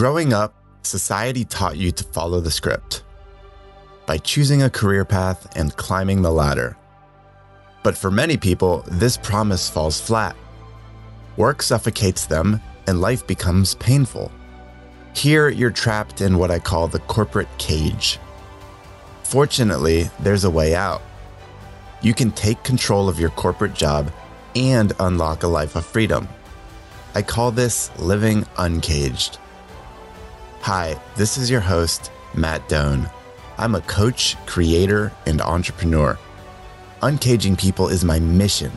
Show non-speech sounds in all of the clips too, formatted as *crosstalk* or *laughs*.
Growing up, society taught you to follow the script by choosing a career path and climbing the ladder. But for many people, this promise falls flat. Work suffocates them and life becomes painful. Here, you're trapped in what I call the corporate cage. Fortunately, there's a way out. You can take control of your corporate job and unlock a life of freedom. I call this living uncaged. Hi, this is your host, Matt Doan. I'm a coach, creator, and entrepreneur. Uncaging people is my mission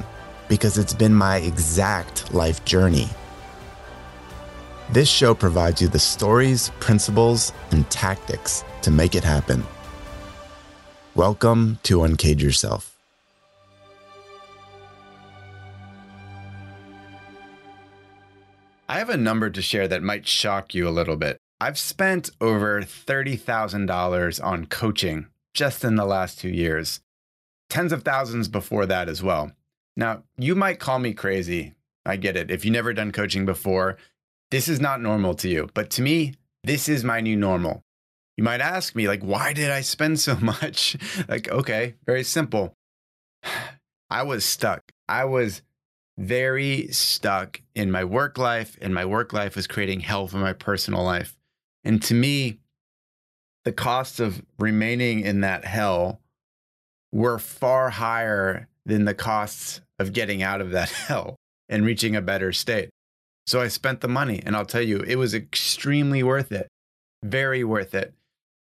because it's been my exact life journey. This show provides you the stories, principles, and tactics to make it happen. Welcome to Uncage Yourself. I have a number to share that might shock you a little bit. I've spent over $30,000 on coaching just in the last two years, tens of thousands before that as well. Now, you might call me crazy. I get it. If you've never done coaching before, this is not normal to you. But to me, this is my new normal. You might ask me, like, why did I spend so *laughs* much? like, okay, very simple. *sighs* I was stuck. I was very stuck in my work life, and my work life was creating hell for my personal life. And to me, the costs of remaining in that hell were far higher than the costs of getting out of that *laughs* hell and reaching a better state. So I spent the money, and I'll tell you, it was extremely worth it, very worth it.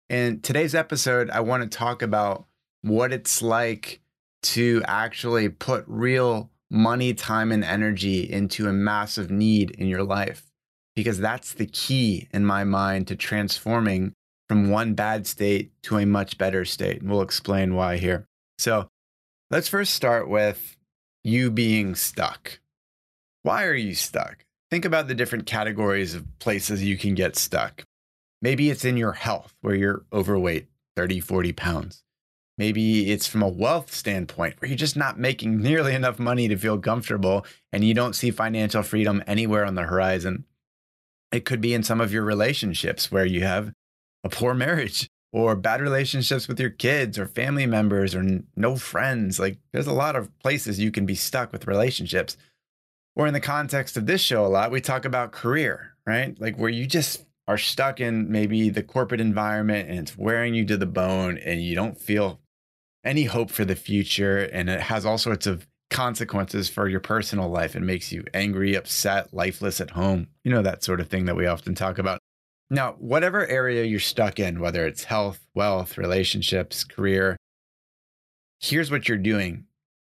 In today's episode, I want to talk about what it's like to actually put real money, time, and energy into a massive need in your life because that's the key in my mind to transforming from one bad state to a much better state. And we'll explain why here. So let's first start with you being stuck. Why are you stuck? Think about the different categories of places you can get stuck. Maybe it's in your health where you're overweight, 30, 40 pounds. Maybe it's from a wealth standpoint where you're just not making *laughs* nearly enough money to feel comfortable and you don't see financial freedom anywhere on the horizon. It could be in some of your relationships where you have a poor marriage or bad relationships with your kids or family members or no friends. Like there's a lot of places you can be stuck with relationships. Or in the context of this show, a lot, we talk about career, right? Like where you just are stuck in maybe the corporate environment and it's wearing you to the bone and you don't feel any hope for the future. And it has all sorts of consequences for your personal life. It makes you angry, upset, lifeless at home. You know, that sort of thing that we often talk about. Now, whatever area you're stuck in, whether it's health, wealth, relationships, career, here's what you're doing.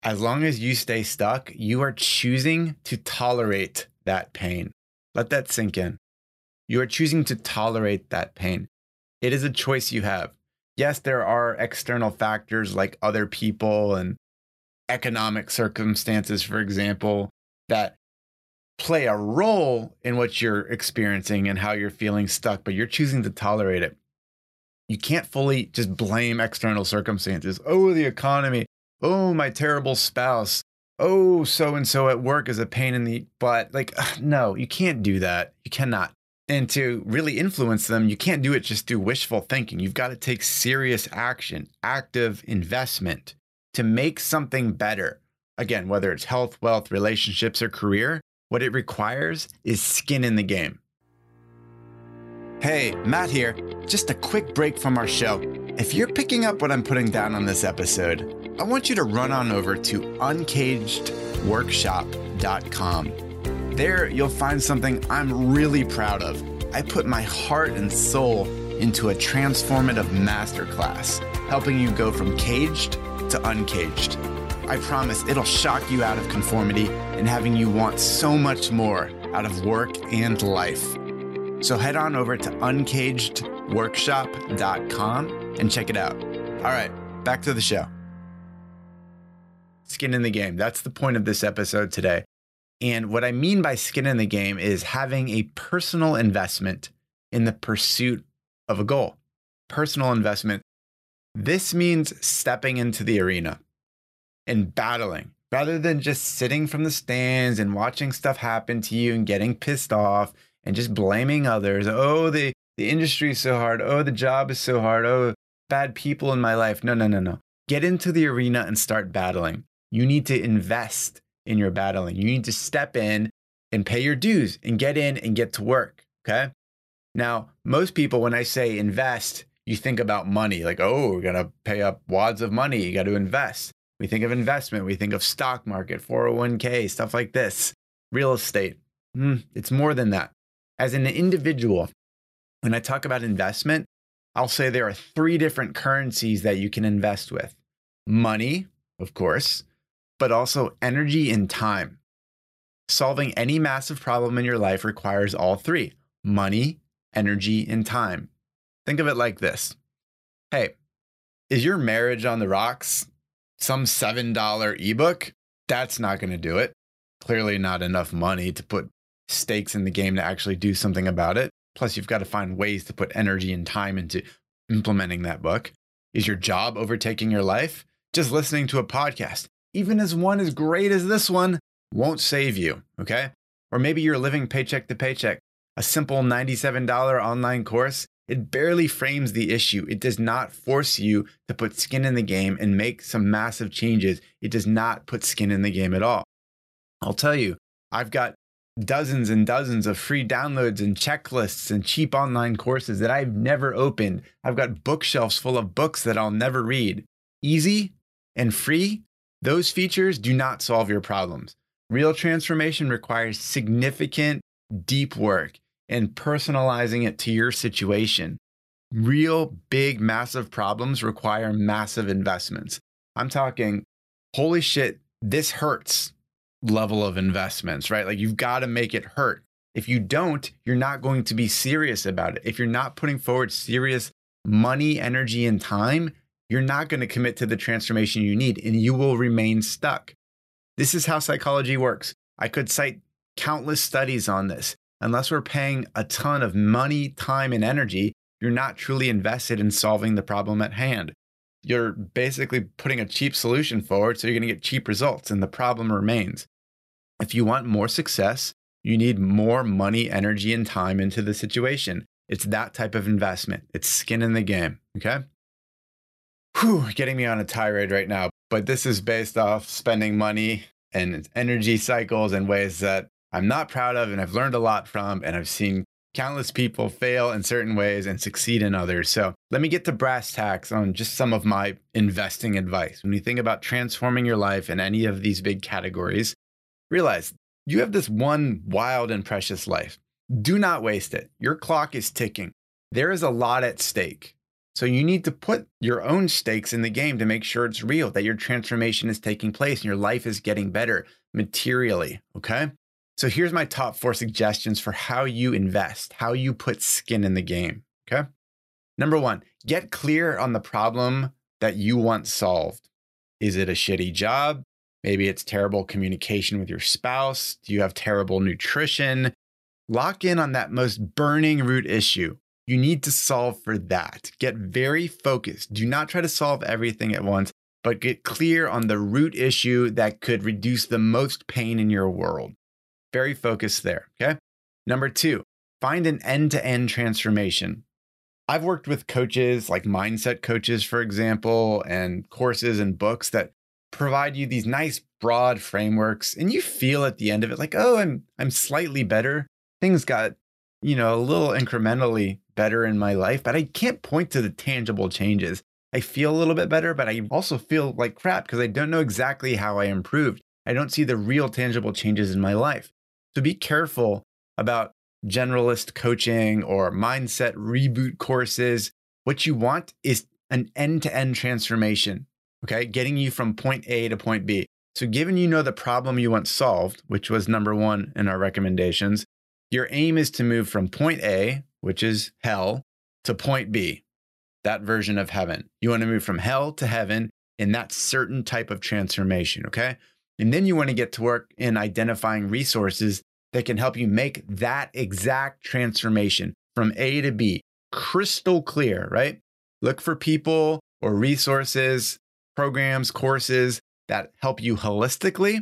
As long as you stay stuck, you are choosing to tolerate that pain. Let that sink in. You are choosing to tolerate that pain. It is a choice you have. Yes, there are external factors like other people and economic circumstances, for example, that play a role in what you're experiencing and how you're feeling stuck, but you're choosing to tolerate it. You can't fully just blame external circumstances. Oh, the economy. Oh, my terrible spouse. Oh, so and so at work is a pain in the *sighs* butt. Like, *sighs* no, you can't do that. You cannot. And to really influence them, you can't do it just through wishful thinking. You've got to take serious action, active investment to make something better. Again, whether it's health, wealth, relationships, or career, what it requires is skin in the game. Hey, Matt here. Just a quick break from our show. If you're picking up what I'm putting down on this episode, I want you to run on over to uncagedworkshop.com. There, you'll find something I'm really proud of. I put my heart and soul into a transformative masterclass, helping you go from caged to Uncaged. I promise it'll shock you out of conformity and having you want so much more out of work and life. So head on over to uncagedworkshop.com and check it out. All right, back to the show. Skin in the game. That's the point of this episode today. And what I mean by skin in the game is having a personal investment in the pursuit of a goal. Personal investment this means stepping into the arena and battling rather than just sitting from the stands and watching stuff happen to you and getting pissed off and just blaming others. Oh, the, the industry is so hard. Oh, the job is so hard. Oh, bad people in my life. No, no, no, no. Get into the arena and start battling. You need to invest in your battling. You need to step in and pay your dues and get in and get to work. Okay. Now, most people, when I say invest, you think about money like, oh, we're going to pay up wads of money. You got to invest. We think of investment. We think of stock market, 401k, stuff like this, real estate. Mm, it's more than that. As an individual, when I talk about investment, I'll say there are three different currencies that you can invest with money, of course, but also energy and time. Solving any massive problem in your life requires all three money, energy, and time. Think of it like this Hey, is your marriage on the rocks? Some $7 ebook? That's not going to do it. Clearly, not enough money to put stakes in the game to actually do something about it. Plus, you've got to find ways to put energy and time into implementing that book. Is your job overtaking your life? Just listening to a podcast, even as one as great as this one, won't save you. Okay. Or maybe you're living paycheck to paycheck. A simple $97 online course it barely frames the issue. It does not force you to put skin in the game and make some massive changes. It does not put skin in the game at all. I'll tell you, I've got dozens and dozens of free downloads and checklists and cheap online courses that I've never opened. I've got bookshelves full of books that I'll never read. Easy and free, those features do not solve your problems. Real transformation requires significant, deep work and personalizing it to your situation. Real big, massive problems require massive investments. I'm talking, holy shit, this hurts level of investments, right? Like you've got to make it hurt. If you don't, you're not going to be serious about it. If you're not putting forward serious money, energy, and time, you're not going to commit to the transformation you need and you will remain stuck. This is how psychology works. I could cite countless studies on this unless we're paying a ton of money, time, and energy, you're not truly invested in solving the problem at hand. You're basically putting a cheap solution forward, so you're going to get cheap results, and the problem remains. If you want more success, you need more money, energy, and time into the situation. It's that type of investment. It's skin in the game. Okay. Whew, getting me on a tirade right now, but this is based off spending money and energy cycles and ways that I'm not proud of and I've learned a lot from, and I've seen countless people fail in certain ways and succeed in others. So let me get to brass tacks on just some of my investing advice. When you think about transforming your life in any of these big categories, realize you have this one wild and precious life. Do not waste it. Your clock is ticking. There is a lot at stake. So you need to put your own stakes in the game to make sure it's real, that your transformation is taking place and your life is getting better materially. Okay. So here's my top four suggestions for how you invest, how you put skin in the game. Okay. Number one, get clear on the problem that you want solved. Is it a shitty job? Maybe it's terrible communication with your spouse. Do you have terrible nutrition? Lock in on that most burning root issue. You need to solve for that. Get very focused. Do not try to solve everything at once, but get clear on the root issue that could reduce the most pain in your world. Very focused there. Okay. Number two, find an end to end transformation. I've worked with coaches like mindset coaches, for example, and courses and books that provide you these nice broad frameworks and you feel at the end of it like, "Oh, I'm I'm slightly better. Things got, you know, a little incrementally better in my life, but I can't point to the tangible changes. I feel a little bit better, but I also feel like crap because I don't know exactly how I improved. I don't see the real tangible changes in my life. So be careful about generalist coaching or mindset reboot courses. What you want is an end to end transformation, okay? Getting you from point A to point B. So, given you know the problem you want solved, which was number one in our recommendations, your aim is to move from point A, which is hell, to point B, that version of heaven. You want to move from hell to heaven in that certain type of transformation, okay? And then you want to get to work in identifying resources that can help you make that exact transformation from A to B crystal clear, right? Look for people or resources, programs, courses that help you holistically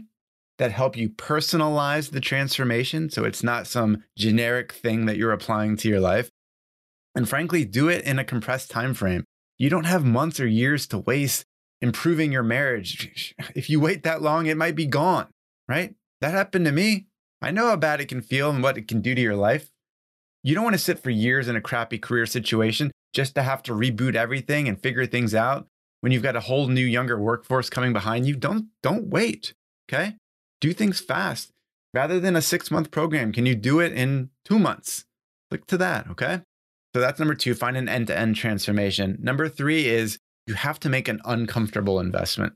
that help you personalize the transformation so it's not some generic thing that you're applying to your life. And frankly, do it in a compressed time frame. You don't have months or years to waste improving your marriage. *laughs* If you wait that long, it might be gone, right? That happened to me. I know how bad it can feel and what it can do to your life. You don't want to sit for years in a crappy career situation just to have to reboot everything and figure things out when you've got a whole new younger workforce coming behind you. Don't don't wait, okay? Do things fast. Rather than a 6-month program, can you do it in 2 months? Look to that, okay? So that's number 2, find an end-to-end transformation. Number 3 is you have to make an uncomfortable investment.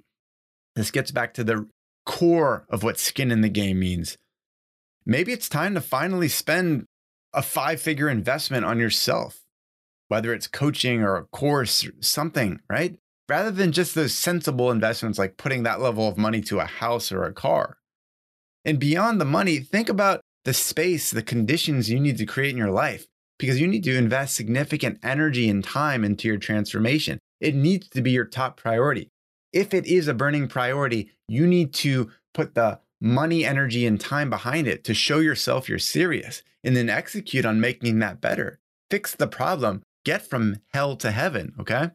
This gets back to the core of what skin in the game means. Maybe it's time to finally spend a five figure investment on yourself, whether it's coaching or a course or something, right? Rather than just those sensible investments like putting that level of money to a house or a car. And beyond the money, think about the space, the conditions you need to create in your life because you need to invest significant energy and time into your transformation. It needs to be your top priority if it is a burning priority, you need to put the money, energy, and time behind it to show yourself you're serious and then execute on making that better. Fix the problem, get from hell to heaven, okay?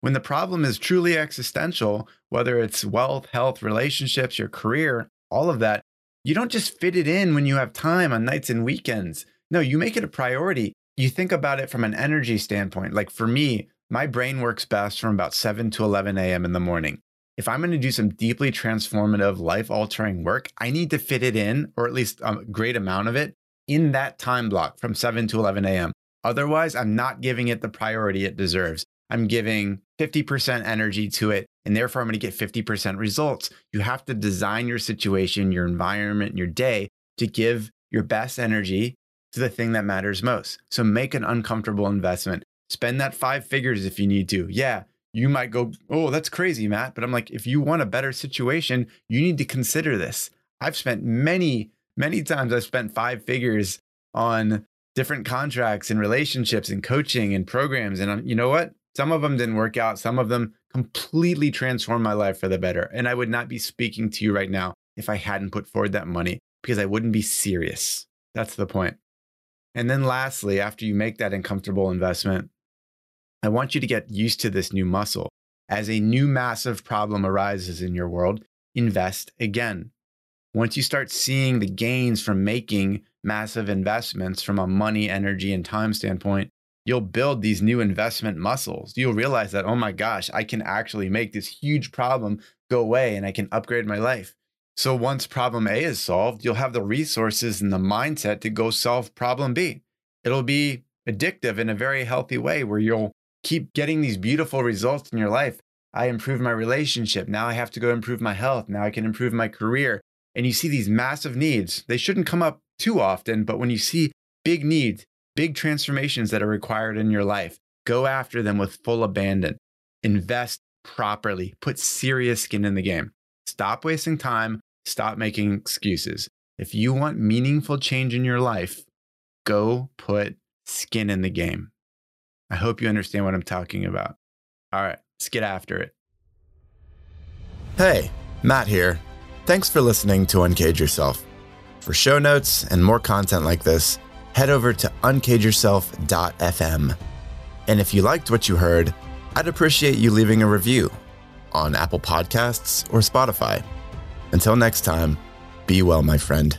When the problem is truly existential, whether it's wealth, health, relationships, your career, all of that, you don't just fit it in when you have time on nights and weekends. No, you make it a priority. You think about it from an energy standpoint. Like for me, my brain works best from about 7 to 11 a.m. in the morning. If I'm going to do some deeply transformative, life altering work, I need to fit it in, or at least a great amount of it, in that time block from 7 to 11 a.m. Otherwise, I'm not giving it the priority it deserves. I'm giving 50% energy to it, and therefore I'm going to get 50% results. You have to design your situation, your environment, your day to give your best energy to the thing that matters most. So make an uncomfortable investment. Spend that five figures if you need to. Yeah, you might go, oh, that's crazy, Matt. But I'm like, if you want a better situation, you need to consider this. I've spent many, many times, I've spent five figures on different contracts and relationships and coaching and programs. And you know what? Some of them didn't work out. Some of them completely transformed my life for the better. And I would not be speaking to you right now if I hadn't put forward that money because I wouldn't be serious. That's the point. And then lastly, after you make that uncomfortable investment, I want you to get used to this new muscle. As a new massive problem arises in your world, invest again. Once you start seeing the gains from making massive investments from a money, energy, and time standpoint, you'll build these new investment muscles. You'll realize that, oh my gosh, I can actually make this huge problem go away and I can upgrade my life. So once problem A is solved, you'll have the resources and the mindset to go solve problem B. It'll be addictive in a very healthy way where you'll keep getting these beautiful results in your life. I improved my relationship. Now I have to go improve my health. Now I can improve my career. And you see these massive needs. They shouldn't come up too often, but when you see big needs, big transformations that are required in your life, go after them with full abandon. Invest properly. Put serious skin in the game. Stop wasting time. Stop making excuses. If you want meaningful change in your life, go put skin in the game. I hope you understand what I'm talking about. All right, let's get after it. Hey, Matt here. Thanks for listening to Uncage Yourself. For show notes and more content like this, head over to uncageyourself.fm. And if you liked what you heard, I'd appreciate you leaving a review on Apple Podcasts or Spotify. Until next time, be well, my friend.